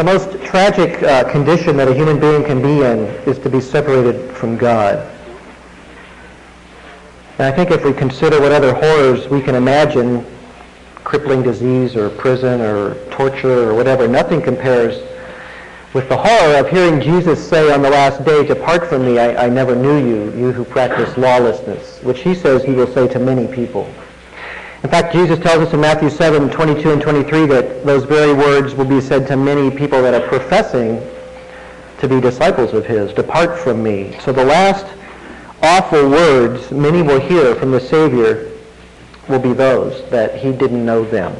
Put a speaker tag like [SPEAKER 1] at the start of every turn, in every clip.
[SPEAKER 1] The most tragic uh, condition that a human being can be in is to be separated from God. And I think if we consider what other horrors we can imagine, crippling disease or prison or torture or whatever, nothing compares with the horror of hearing Jesus say on the last day, Depart from me, I, I never knew you, you who practice lawlessness, which he says he will say to many people. In fact, Jesus tells us in Matthew 7, 22 and 23 that those very words will be said to many people that are professing to be disciples of his. Depart from me. So the last awful words many will hear from the Savior will be those, that he didn't know them.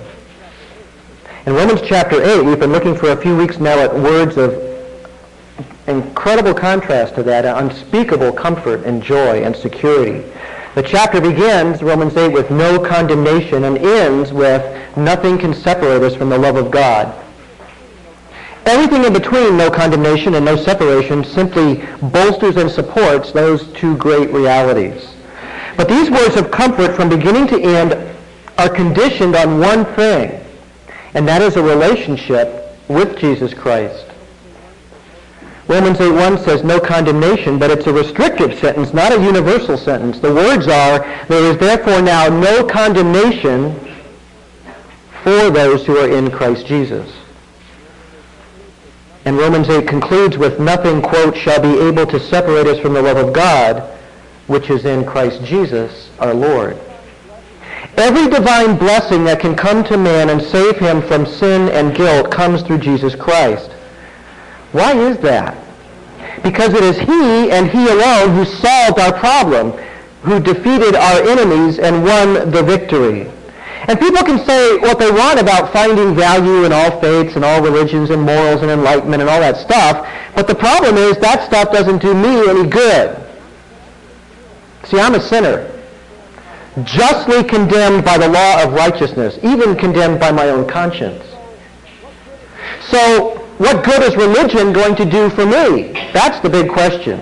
[SPEAKER 1] In Romans chapter 8, we've been looking for a few weeks now at words of incredible contrast to that, unspeakable comfort and joy and security. The chapter begins, Romans 8, with no condemnation and ends with nothing can separate us from the love of God. Everything in between no condemnation and no separation simply bolsters and supports those two great realities. But these words of comfort from beginning to end are conditioned on one thing, and that is a relationship with Jesus Christ. Romans 8.1 says no condemnation, but it's a restrictive sentence, not a universal sentence. The words are, there is therefore now no condemnation for those who are in Christ Jesus. And Romans 8 concludes with nothing, quote, shall be able to separate us from the love of God, which is in Christ Jesus our Lord. Every divine blessing that can come to man and save him from sin and guilt comes through Jesus Christ. Why is that? Because it is He and He alone who solved our problem, who defeated our enemies and won the victory. And people can say what they want about finding value in all faiths and all religions and morals and enlightenment and all that stuff, but the problem is that stuff doesn't do me any good. See, I'm a sinner, justly condemned by the law of righteousness, even condemned by my own conscience. So what good is religion going to do for me? That's the big question.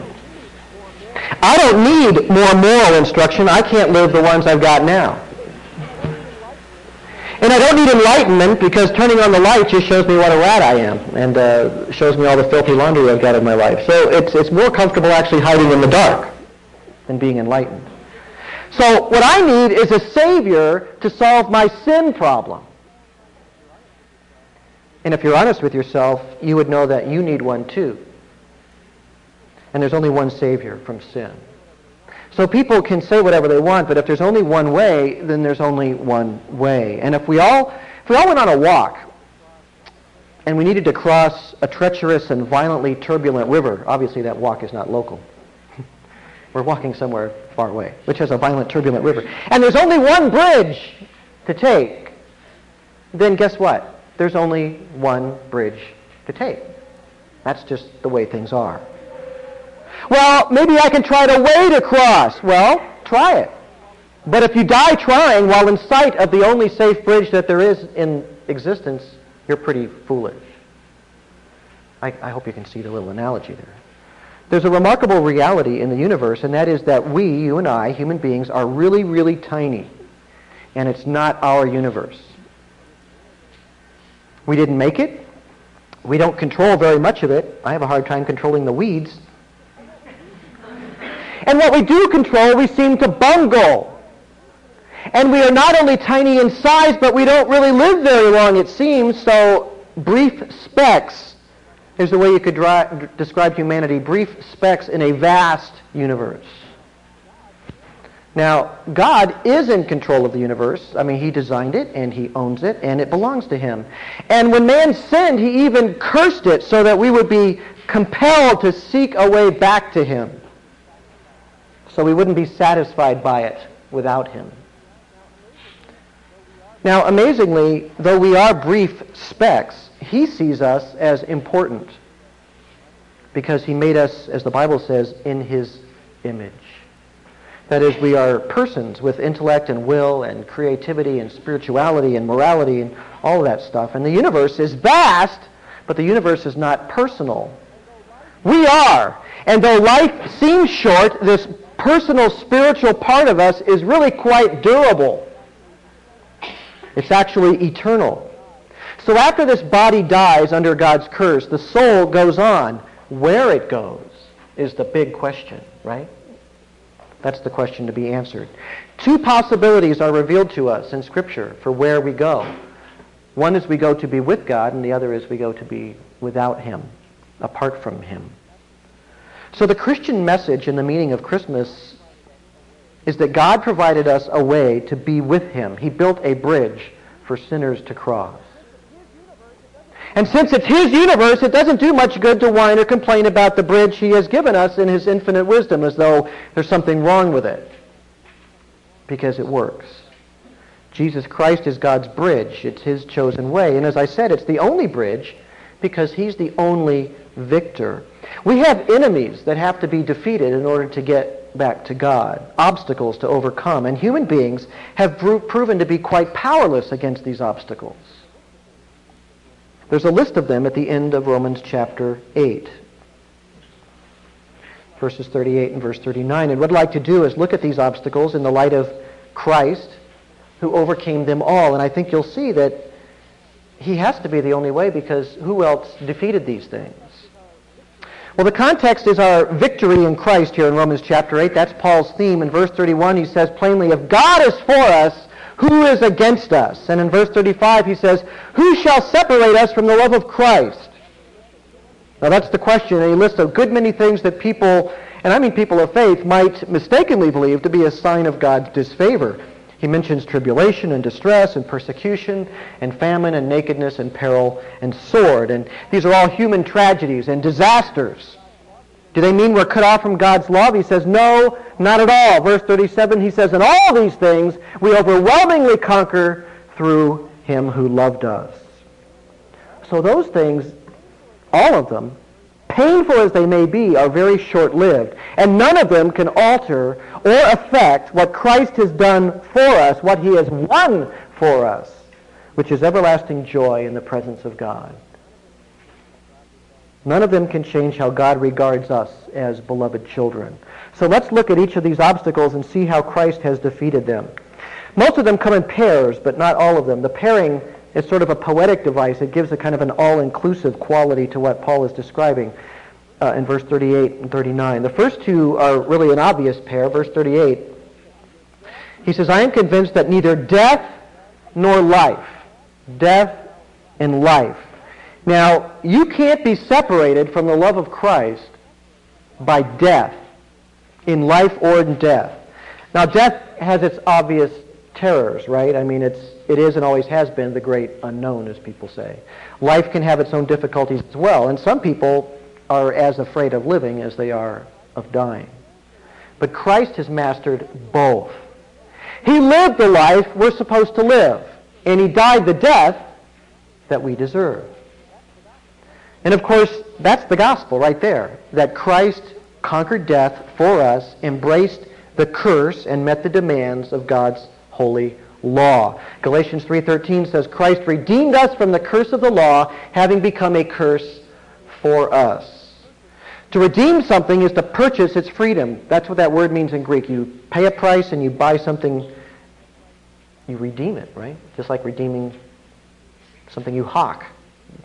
[SPEAKER 1] I don't need more moral instruction. I can't live the ones I've got now. And I don't need enlightenment because turning on the light just shows me what a rat I am and uh, shows me all the filthy laundry I've got in my life. So it's, it's more comfortable actually hiding in the dark than being enlightened. So what I need is a Savior to solve my sin problem. And if you're honest with yourself, you would know that you need one too. And there's only one Savior from sin. So people can say whatever they want, but if there's only one way, then there's only one way. And if we all, if we all went on a walk and we needed to cross a treacherous and violently turbulent river, obviously that walk is not local. We're walking somewhere far away, which has a violent, turbulent river. And there's only one bridge to take. Then guess what? There's only one bridge to take. That's just the way things are. Well, maybe I can try to wade across. Well, try it. But if you die trying while in sight of the only safe bridge that there is in existence, you're pretty foolish. I, I, hope you can see the little analogy there. There's a remarkable reality in the universe, and that is that we, you and I, human beings, are really, really tiny. And it's not our universe. We didn't make it. We don't control very much of it. I have a hard time controlling the weeds. And what we do control, we seem to bungle. And we are not only tiny in size, but we don't really live very long, it seems. So brief specks is the way you could describe humanity. Brief specks in a vast universe. Now, God is in control of the universe. I mean, he designed it and he owns it and it belongs to him. And when man sinned, he even cursed it so that we would be compelled to seek a way back to him. So we wouldn't be satisfied by it without him. Now, amazingly, though we are brief specks, he sees us as important because he made us, as the Bible says, in his image. That is, we are persons with intellect and will and creativity and spirituality and morality and all that stuff. And the universe is vast, but the universe is not personal. We are. And though life seems short, this personal spiritual part of us is really quite durable. It's actually eternal. So after this body dies under God's curse, the soul goes on. Where it goes is the big question, right? That's the question to be answered. Two possibilities are revealed to us in Scripture for where we go. One is we go to be with God, and the other is we go to be without Him, apart from Him. So the Christian message and the meaning of Christmas is that God provided us a way to be with Him. He built a bridge for sinners to cross. And since it's His universe, it doesn't do much good to whine or complain about the bridge He has given us in His infinite wisdom as though there's something wrong with it. Because it works. Jesus Christ is God's bridge. It's His chosen way. And as I said, it's the only bridge because He's the only victor. We have enemies that have to be defeated in order to get back to God, obstacles to overcome. And human beings have proven to be quite powerless against these obstacles. There's a list of them at the end of Romans chapter 8, verses 38 and verse 39. And what I'd like to do is look at these obstacles in the light of Christ, who overcame them all. And I think you'll see that he has to be the only way because who else defeated these things? Well, the context is our victory in Christ here in Romans chapter 8. That's Paul's theme. In verse 31, he says plainly, If God is for us, who is against us? And in verse 35 he says, Who shall separate us from the love of Christ? Now that's the question. And he lists a good many things that people, and I mean people of faith, might mistakenly believe to be a sign of God's disfavor. He mentions tribulation and distress and persecution and famine and nakedness and peril and sword. And these are all human tragedies and disasters. Do they mean we're cut off from God's love? He says, no, not at all. Verse 37, he says, in all these things we overwhelmingly conquer through him who loved us. So those things, all of them, painful as they may be, are very short-lived. And none of them can alter or affect what Christ has done for us, what he has won for us, which is everlasting joy in the presence of God. None of them can change how God regards us as beloved children. So let's look at each of these obstacles and see how Christ has defeated them. Most of them come in pairs, but not all of them. The pairing is sort of a poetic device. It gives a kind of an all-inclusive quality to what Paul is describing uh, in verse 38 and 39. The first two are really an obvious pair. Verse 38, he says, I am convinced that neither death nor life, death and life, now, you can't be separated from the love of Christ by death, in life or in death. Now, death has its obvious terrors, right? I mean, it's, it is and always has been the great unknown, as people say. Life can have its own difficulties as well, and some people are as afraid of living as they are of dying. But Christ has mastered both. He lived the life we're supposed to live, and he died the death that we deserve. And of course, that's the gospel right there, that Christ conquered death for us, embraced the curse, and met the demands of God's holy law. Galatians 3.13 says, Christ redeemed us from the curse of the law, having become a curse for us. To redeem something is to purchase its freedom. That's what that word means in Greek. You pay a price and you buy something, you redeem it, right? Just like redeeming something you hock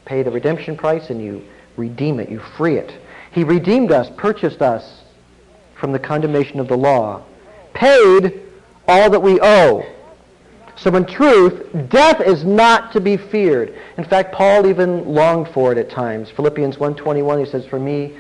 [SPEAKER 1] pay the redemption price and you redeem it, you free it. He redeemed us, purchased us from the condemnation of the law, paid all that we owe. So in truth, death is not to be feared. In fact, Paul even longed for it at times. Philippians 1.21, he says, For me,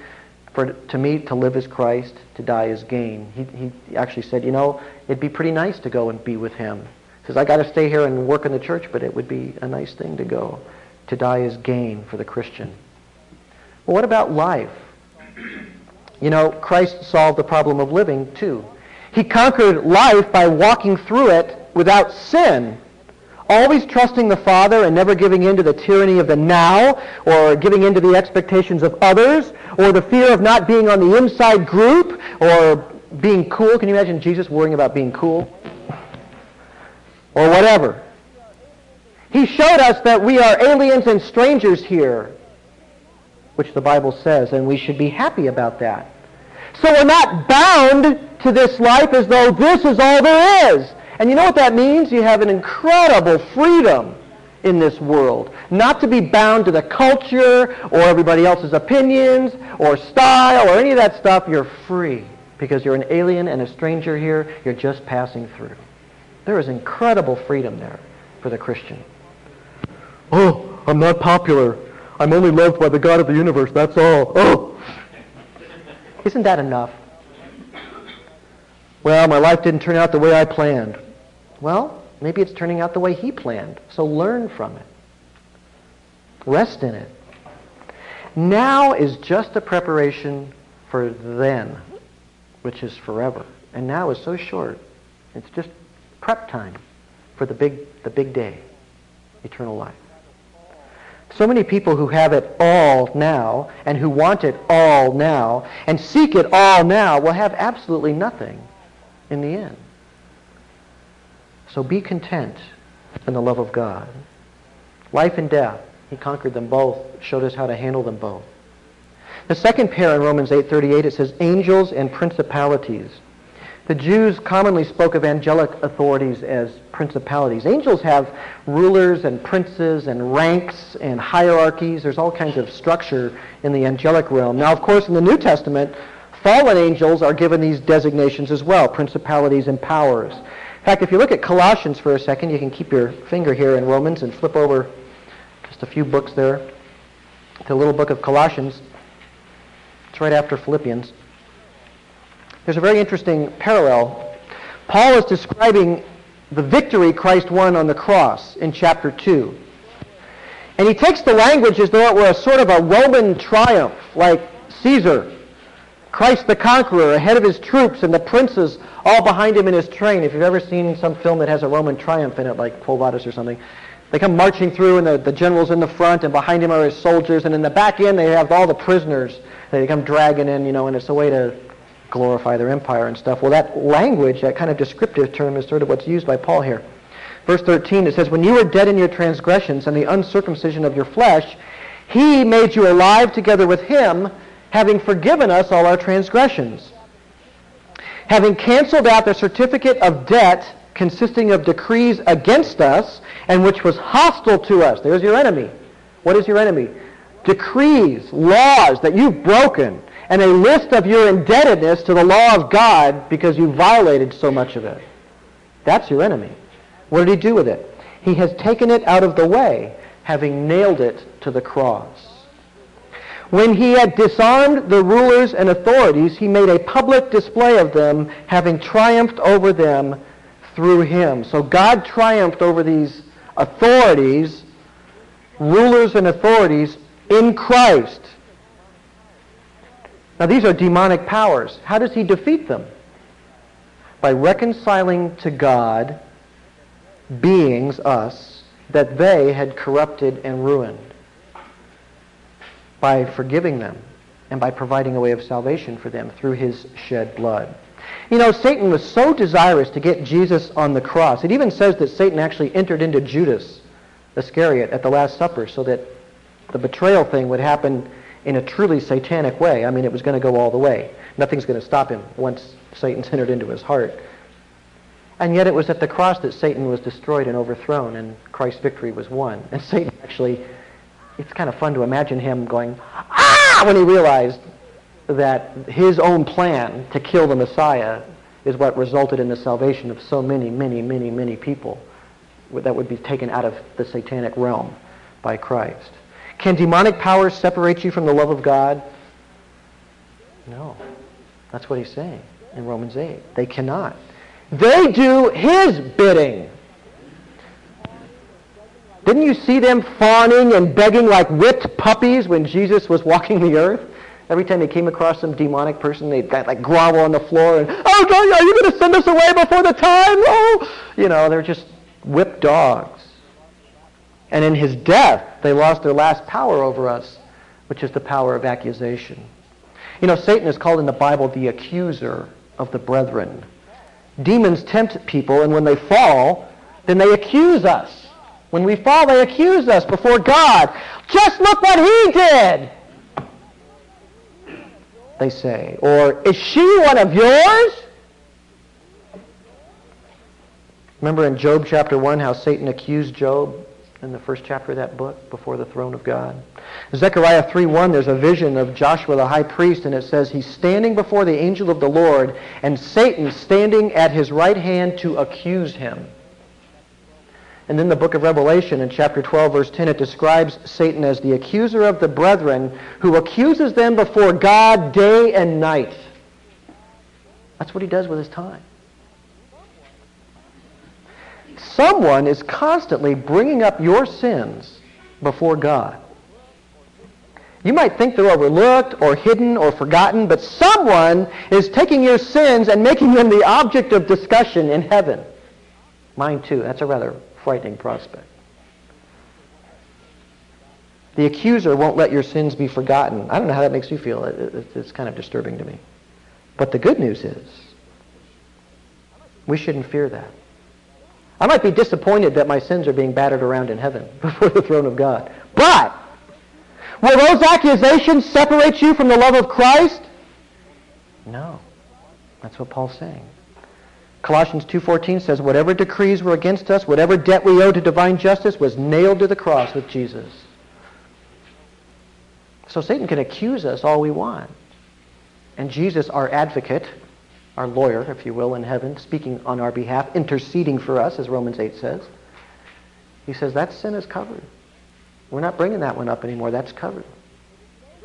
[SPEAKER 1] for to me, to live is Christ, to die is gain. He, he actually said, you know, it'd be pretty nice to go and be with him. He says, I got to stay here and work in the church, but it would be a nice thing to go. To die is gain for the Christian. Well, what about life? You know, Christ solved the problem of living too. He conquered life by walking through it without sin, always trusting the Father and never giving in to the tyranny of the now or giving in to the expectations of others or the fear of not being on the inside group or being cool. Can you imagine Jesus worrying about being cool? Or whatever. He showed us that we are aliens and strangers here, which the Bible says, and we should be happy about that. So we're not bound to this life as though this is all there is. And you know what that means? You have an incredible freedom in this world. Not to be bound to the culture or everybody else's opinions or style or any of that stuff. You're free because you're an alien and a stranger here. You're just passing through. There is incredible freedom there for the Christian. Oh, I'm not popular. I'm only loved by the God of the universe. That's all. Oh! Isn't that enough? Well, my life didn't turn out the way I planned. Well, maybe it's turning out the way he planned. So learn from it. Rest in it. Now is just a preparation for then, which is forever. And now is so short. It's just prep time for the big, the big day, eternal life. So many people who have it all now and who want it all now and seek it all now will have absolutely nothing in the end. So be content in the love of God. Life and death, he conquered them both, showed us how to handle them both. The second pair in Romans 8:38 it says angels and principalities. The Jews commonly spoke of angelic authorities as principalities. Angels have rulers and princes and ranks and hierarchies. There's all kinds of structure in the angelic realm. Now, of course, in the New Testament, fallen angels are given these designations as well, principalities and powers. In fact, if you look at Colossians for a second, you can keep your finger here in Romans and flip over just a few books there. The little book of Colossians. It's right after Philippians. There's a very interesting parallel. Paul is describing the victory Christ won on the cross in chapter 2. And he takes the language as though it were a sort of a Roman triumph, like Caesar, Christ the conqueror, ahead of his troops, and the princes all behind him in his train. If you've ever seen some film that has a Roman triumph in it, like Quo Vadis or something, they come marching through, and the, the general's in the front, and behind him are his soldiers, and in the back end they have all the prisoners. That they come dragging in, you know, and it's a way to glorify their empire and stuff. Well, that language, that kind of descriptive term, is sort of what's used by Paul here. Verse 13, it says, When you were dead in your transgressions and the uncircumcision of your flesh, he made you alive together with him, having forgiven us all our transgressions. Having canceled out the certificate of debt consisting of decrees against us, and which was hostile to us. There's your enemy. What is your enemy? Decrees, laws that you've broken and a list of your indebtedness to the law of God because you violated so much of it. That's your enemy. What did he do with it? He has taken it out of the way, having nailed it to the cross. When he had disarmed the rulers and authorities, he made a public display of them, having triumphed over them through him. So God triumphed over these authorities, rulers and authorities, in Christ. Now, these are demonic powers. How does he defeat them? By reconciling to God beings, us, that they had corrupted and ruined. By forgiving them and by providing a way of salvation for them through his shed blood. You know, Satan was so desirous to get Jesus on the cross. It even says that Satan actually entered into Judas Iscariot at the Last Supper so that the betrayal thing would happen in a truly satanic way. I mean, it was going to go all the way. Nothing's going to stop him once Satan's entered into his heart. And yet it was at the cross that Satan was destroyed and overthrown, and Christ's victory was won. And Satan actually, it's kind of fun to imagine him going, ah, when he realized that his own plan to kill the Messiah is what resulted in the salvation of so many, many, many, many people that would be taken out of the satanic realm by Christ. Can demonic powers separate you from the love of God? No. That's what he's saying in Romans 8. They cannot. They do his bidding. Didn't you see them fawning and begging like whipped puppies when Jesus was walking the earth? Every time they came across some demonic person, they'd like grovel on the floor and, oh, God, are you going to send us away before the time? Oh, you know, they're just whipped dogs. And in his death, they lost their last power over us, which is the power of accusation. You know, Satan is called in the Bible the accuser of the brethren. Demons tempt people, and when they fall, then they accuse us. When we fall, they accuse us before God. Just look what he did, they say. Or, is she one of yours? Remember in Job chapter 1 how Satan accused Job in the first chapter of that book, before the throne of God. Zechariah 3.1, there's a vision of Joshua the high priest, and it says he's standing before the angel of the Lord, and Satan standing at his right hand to accuse him. And then the book of Revelation in chapter 12, verse 10, it describes Satan as the accuser of the brethren who accuses them before God day and night. That's what he does with his time. Someone is constantly bringing up your sins before God. You might think they're overlooked or hidden or forgotten, but someone is taking your sins and making them the object of discussion in heaven. Mine too. That's a rather frightening prospect. The accuser won't let your sins be forgotten. I don't know how that makes you feel. It's kind of disturbing to me. But the good news is, we shouldn't fear that. I might be disappointed that my sins are being battered around in heaven before the throne of God. But will those accusations separate you from the love of Christ? No. That's what Paul's saying. Colossians 2.14 says, whatever decrees were against us, whatever debt we owe to divine justice was nailed to the cross with Jesus. So Satan can accuse us all we want. And Jesus, our advocate, our lawyer, if you will, in heaven, speaking on our behalf, interceding for us, as Romans 8 says, he says, that sin is covered. We're not bringing that one up anymore. That's covered.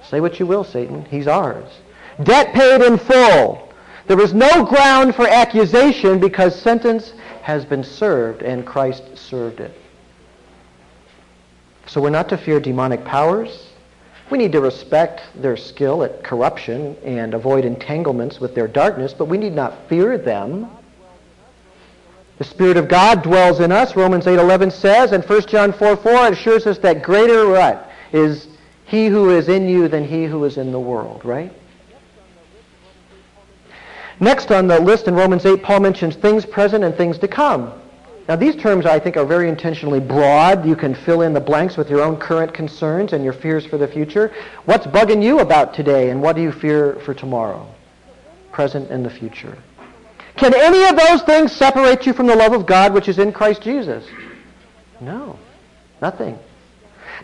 [SPEAKER 1] Say what you will, Satan. He's ours. Debt paid in full. There is no ground for accusation because sentence has been served and Christ served it. So we're not to fear demonic powers. We need to respect their skill at corruption and avoid entanglements with their darkness, but we need not fear them. The Spirit of God dwells in us, Romans 8.11 says, and 1 John 4.4 assures us that greater what? Is he who is in you than he who is in the world, right? Next on the list in Romans 8, Paul mentions things present and things to come. Now these terms I think are very intentionally broad. You can fill in the blanks with your own current concerns and your fears for the future. What's bugging you about today and what do you fear for tomorrow? Present and the future. Can any of those things separate you from the love of God which is in Christ Jesus? No. Nothing.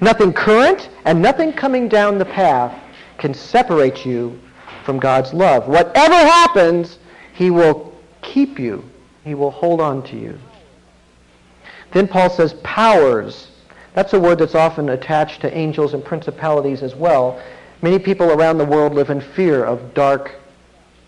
[SPEAKER 1] Nothing current and nothing coming down the path can separate you from God's love. Whatever happens, he will keep you. He will hold on to you. Then Paul says powers. That's a word that's often attached to angels and principalities as well. Many people around the world live in fear of dark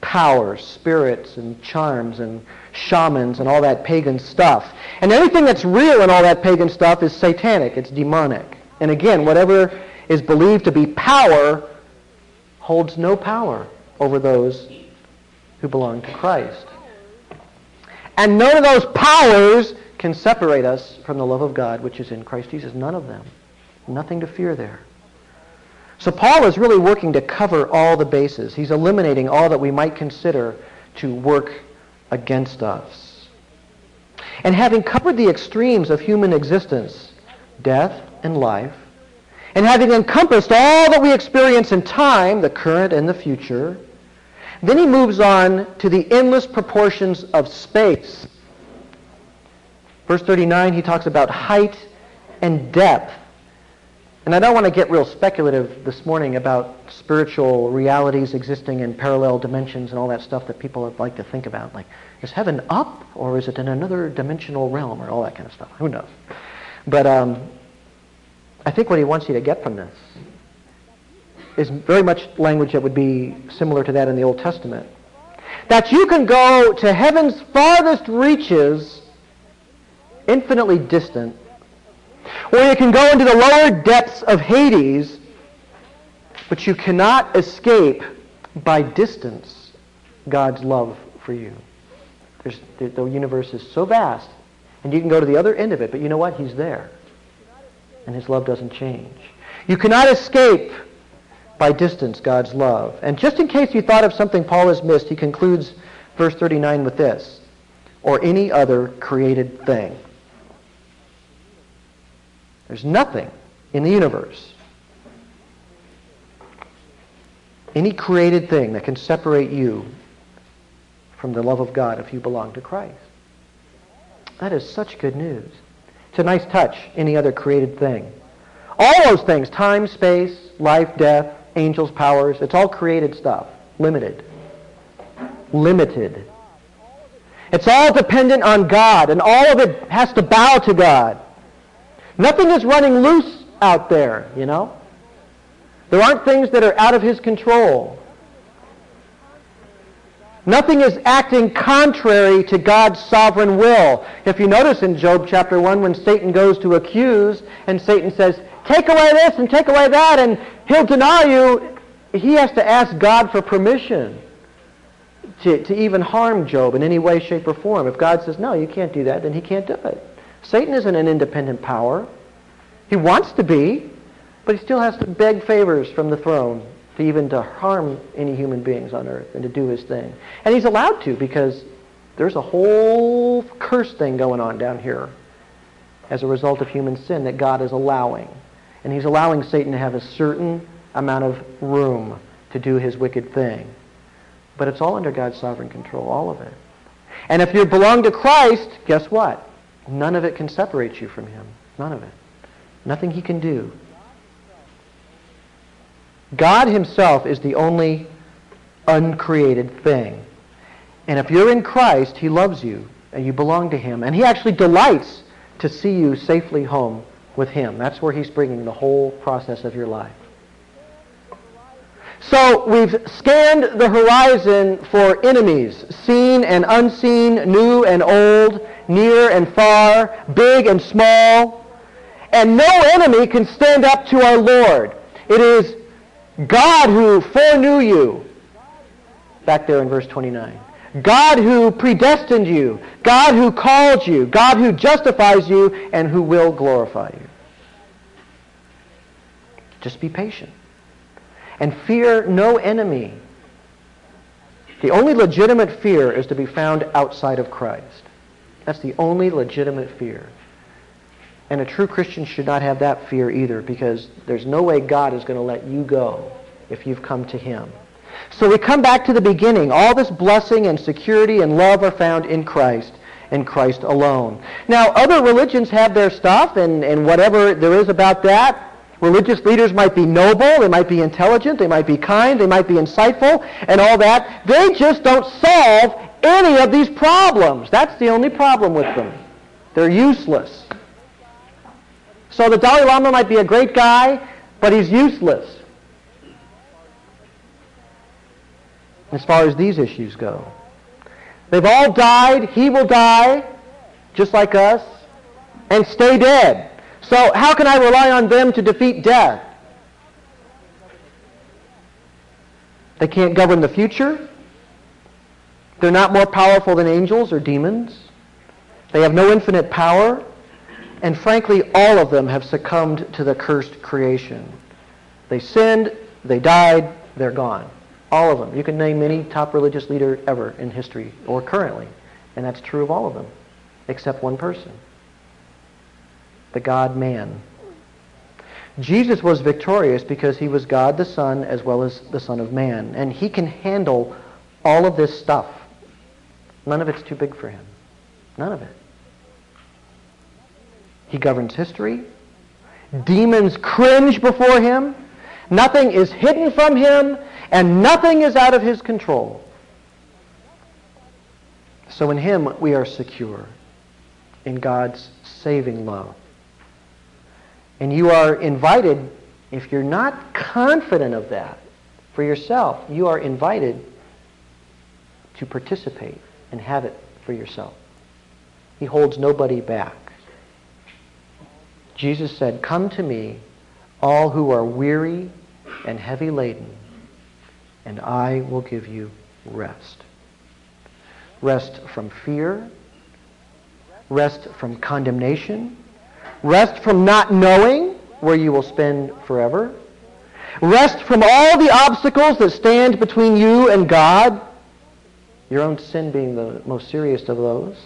[SPEAKER 1] powers, spirits and charms and shamans and all that pagan stuff. And everything that's real in all that pagan stuff is satanic. It's demonic. And again, whatever is believed to be power holds no power over those who belong to Christ. And none of those powers can separate us from the love of God which is in Christ Jesus. None of them. Nothing to fear there. So Paul is really working to cover all the bases. He's eliminating all that we might consider to work against us. And having covered the extremes of human existence, death and life, and having encompassed all that we experience in time, the current and the future, then he moves on to the endless proportions of space. Verse 39, he talks about height and depth. And I don't want to get real speculative this morning about spiritual realities existing in parallel dimensions and all that stuff that people like to think about. Like, is heaven up or is it in another dimensional realm or all that kind of stuff? Who knows? But um, I think what he wants you to get from this is very much language that would be similar to that in the Old Testament. That you can go to heaven's farthest reaches, infinitely distant, or you can go into the lower depths of Hades, but you cannot escape by distance God's love for you. There's, the, the universe is so vast, and you can go to the other end of it, but you know what? He's there and his love doesn't change. You cannot escape by distance God's love. And just in case you thought of something Paul has missed, he concludes verse 39 with this, or any other created thing. There's nothing in the universe, any created thing that can separate you from the love of God if you belong to Christ. That is such good news. It's a nice touch, any other created thing. All those things, time, space, life, death, angels, powers, it's all created stuff. Limited. Limited. It's all dependent on God, and all of it has to bow to God. Nothing is running loose out there, you know? There aren't things that are out of his control. Nothing is acting contrary to God's sovereign will. If you notice in Job chapter 1 when Satan goes to accuse and Satan says, take away this and take away that and he'll deny you, he has to ask God for permission to, to even harm Job in any way, shape, or form. If God says, no, you can't do that, then he can't do it. Satan isn't an independent power. He wants to be, but he still has to beg favors from the throne to even to harm any human beings on earth and to do his thing. And he's allowed to because there's a whole curse thing going on down here as a result of human sin that God is allowing. And he's allowing Satan to have a certain amount of room to do his wicked thing. But it's all under God's sovereign control, all of it. And if you belong to Christ, guess what? None of it can separate you from him. None of it. Nothing he can do God himself is the only uncreated thing. And if you're in Christ, he loves you and you belong to him. And he actually delights to see you safely home with him. That's where he's bringing the whole process of your life. So we've scanned the horizon for enemies, seen and unseen, new and old, near and far, big and small. And no enemy can stand up to our Lord. It is God who foreknew you. Back there in verse 29. God who predestined you. God who called you. God who justifies you and who will glorify you. Just be patient. And fear no enemy. The only legitimate fear is to be found outside of Christ. That's the only legitimate fear. And a true Christian should not have that fear either because there's no way God is going to let you go if you've come to him. So we come back to the beginning. All this blessing and security and love are found in Christ and Christ alone. Now, other religions have their stuff and, and whatever there is about that. Religious leaders might be noble, they might be intelligent, they might be kind, they might be insightful, and all that. They just don't solve any of these problems. That's the only problem with them. They're useless. So the Dalai Lama might be a great guy, but he's useless as far as these issues go. They've all died. He will die, just like us, and stay dead. So how can I rely on them to defeat death? They can't govern the future. They're not more powerful than angels or demons. They have no infinite power. And frankly, all of them have succumbed to the cursed creation. They sinned, they died, they're gone. All of them. You can name any top religious leader ever in history or currently. And that's true of all of them, except one person. The God-man. Jesus was victorious because he was God the Son as well as the Son of Man. And he can handle all of this stuff. None of it's too big for him. None of it. He governs history. Demons cringe before him. Nothing is hidden from him, and nothing is out of his control. So in him we are secure in God's saving love. And you are invited, if you're not confident of that for yourself, you are invited to participate and have it for yourself. He holds nobody back. Jesus said, Come to me, all who are weary and heavy laden, and I will give you rest. Rest from fear, rest from condemnation, rest from not knowing where you will spend forever, rest from all the obstacles that stand between you and God, your own sin being the most serious of those.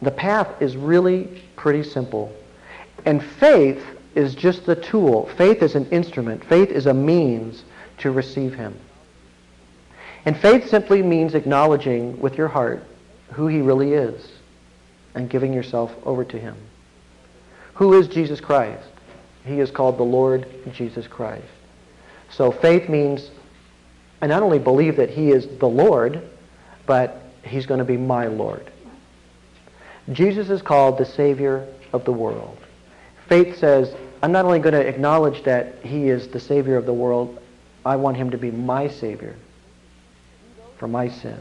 [SPEAKER 1] The path is really pretty simple. And faith is just the tool. Faith is an instrument. Faith is a means to receive him. And faith simply means acknowledging with your heart who he really is and giving yourself over to him. Who is Jesus Christ? He is called the Lord Jesus Christ. So faith means I not only believe that he is the Lord, but he's going to be my Lord. Jesus is called the Savior of the world. Faith says, I'm not only going to acknowledge that he is the Savior of the world, I want him to be my Savior for my sin.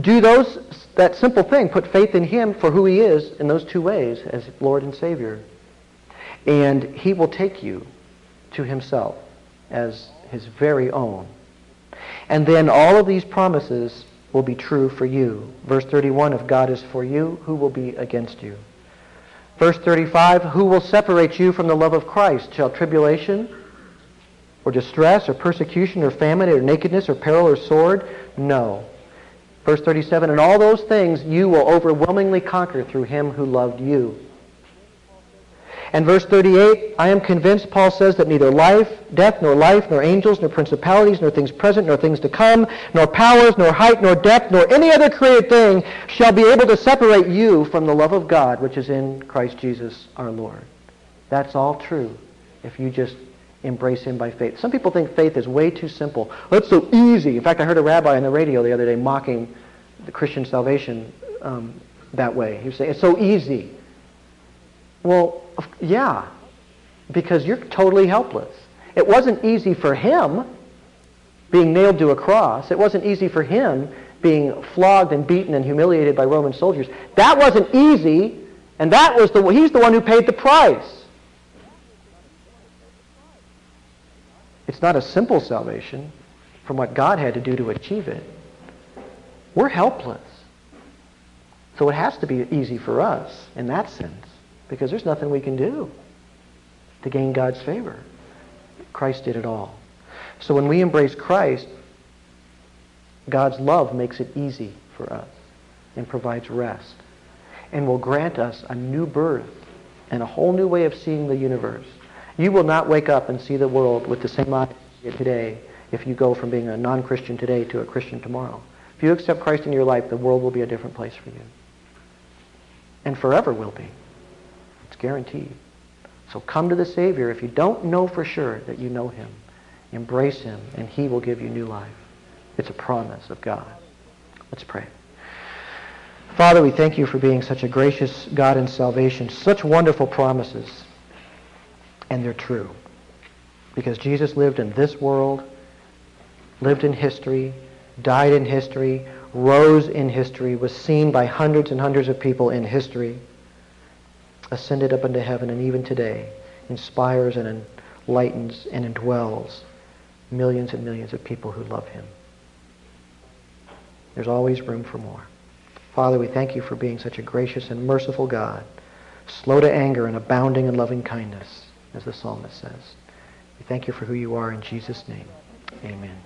[SPEAKER 1] Do those, that simple thing, put faith in him for who he is in those two ways as Lord and Savior. And he will take you to himself as his very own. And then all of these promises will be true for you. Verse 31, if God is for you, who will be against you? Verse 35, who will separate you from the love of Christ? Shall tribulation or distress or persecution or famine or nakedness or peril or sword? No. Verse 37, and all those things you will overwhelmingly conquer through him who loved you. And verse 38, I am convinced, Paul says, that neither life, death, nor life, nor angels, nor principalities, nor things present, nor things to come, nor powers, nor height, nor depth, nor any other created thing shall be able to separate you from the love of God which is in Christ Jesus our Lord. That's all true if you just embrace him by faith. Some people think faith is way too simple. That's so easy. In fact, I heard a rabbi on the radio the other day mocking the Christian salvation um, that way. He was saying, it's so easy. Well, yeah, because you're totally helpless. It wasn't easy for him being nailed to a cross. It wasn't easy for him being flogged and beaten and humiliated by Roman soldiers. That wasn't easy, and that was the he's the one who paid the price. It's not a simple salvation from what God had to do to achieve it. We're helpless. So it has to be easy for us in that sense because there's nothing we can do to gain God's favor. Christ did it all. So when we embrace Christ, God's love makes it easy for us and provides rest and will grant us a new birth and a whole new way of seeing the universe. You will not wake up and see the world with the same eyes today if you go from being a non-Christian today to a Christian tomorrow. If you accept Christ in your life, the world will be a different place for you. And forever will be guaranteed. So come to the Savior if you don't know for sure that you know him. Embrace him, and he will give you new life. It's a promise of God. Let's pray. Father, we thank you for being such a gracious God in salvation. Such wonderful promises. And they're true. Because Jesus lived in this world, lived in history, died in history, rose in history, was seen by hundreds and hundreds of people in history ascended up into heaven and even today inspires and enlightens and indwells millions and millions of people who love him. There's always room for more. Father, we thank you for being such a gracious and merciful God, slow to anger and abounding in loving kindness, as the psalmist says. We thank you for who you are in Jesus' name. Amen.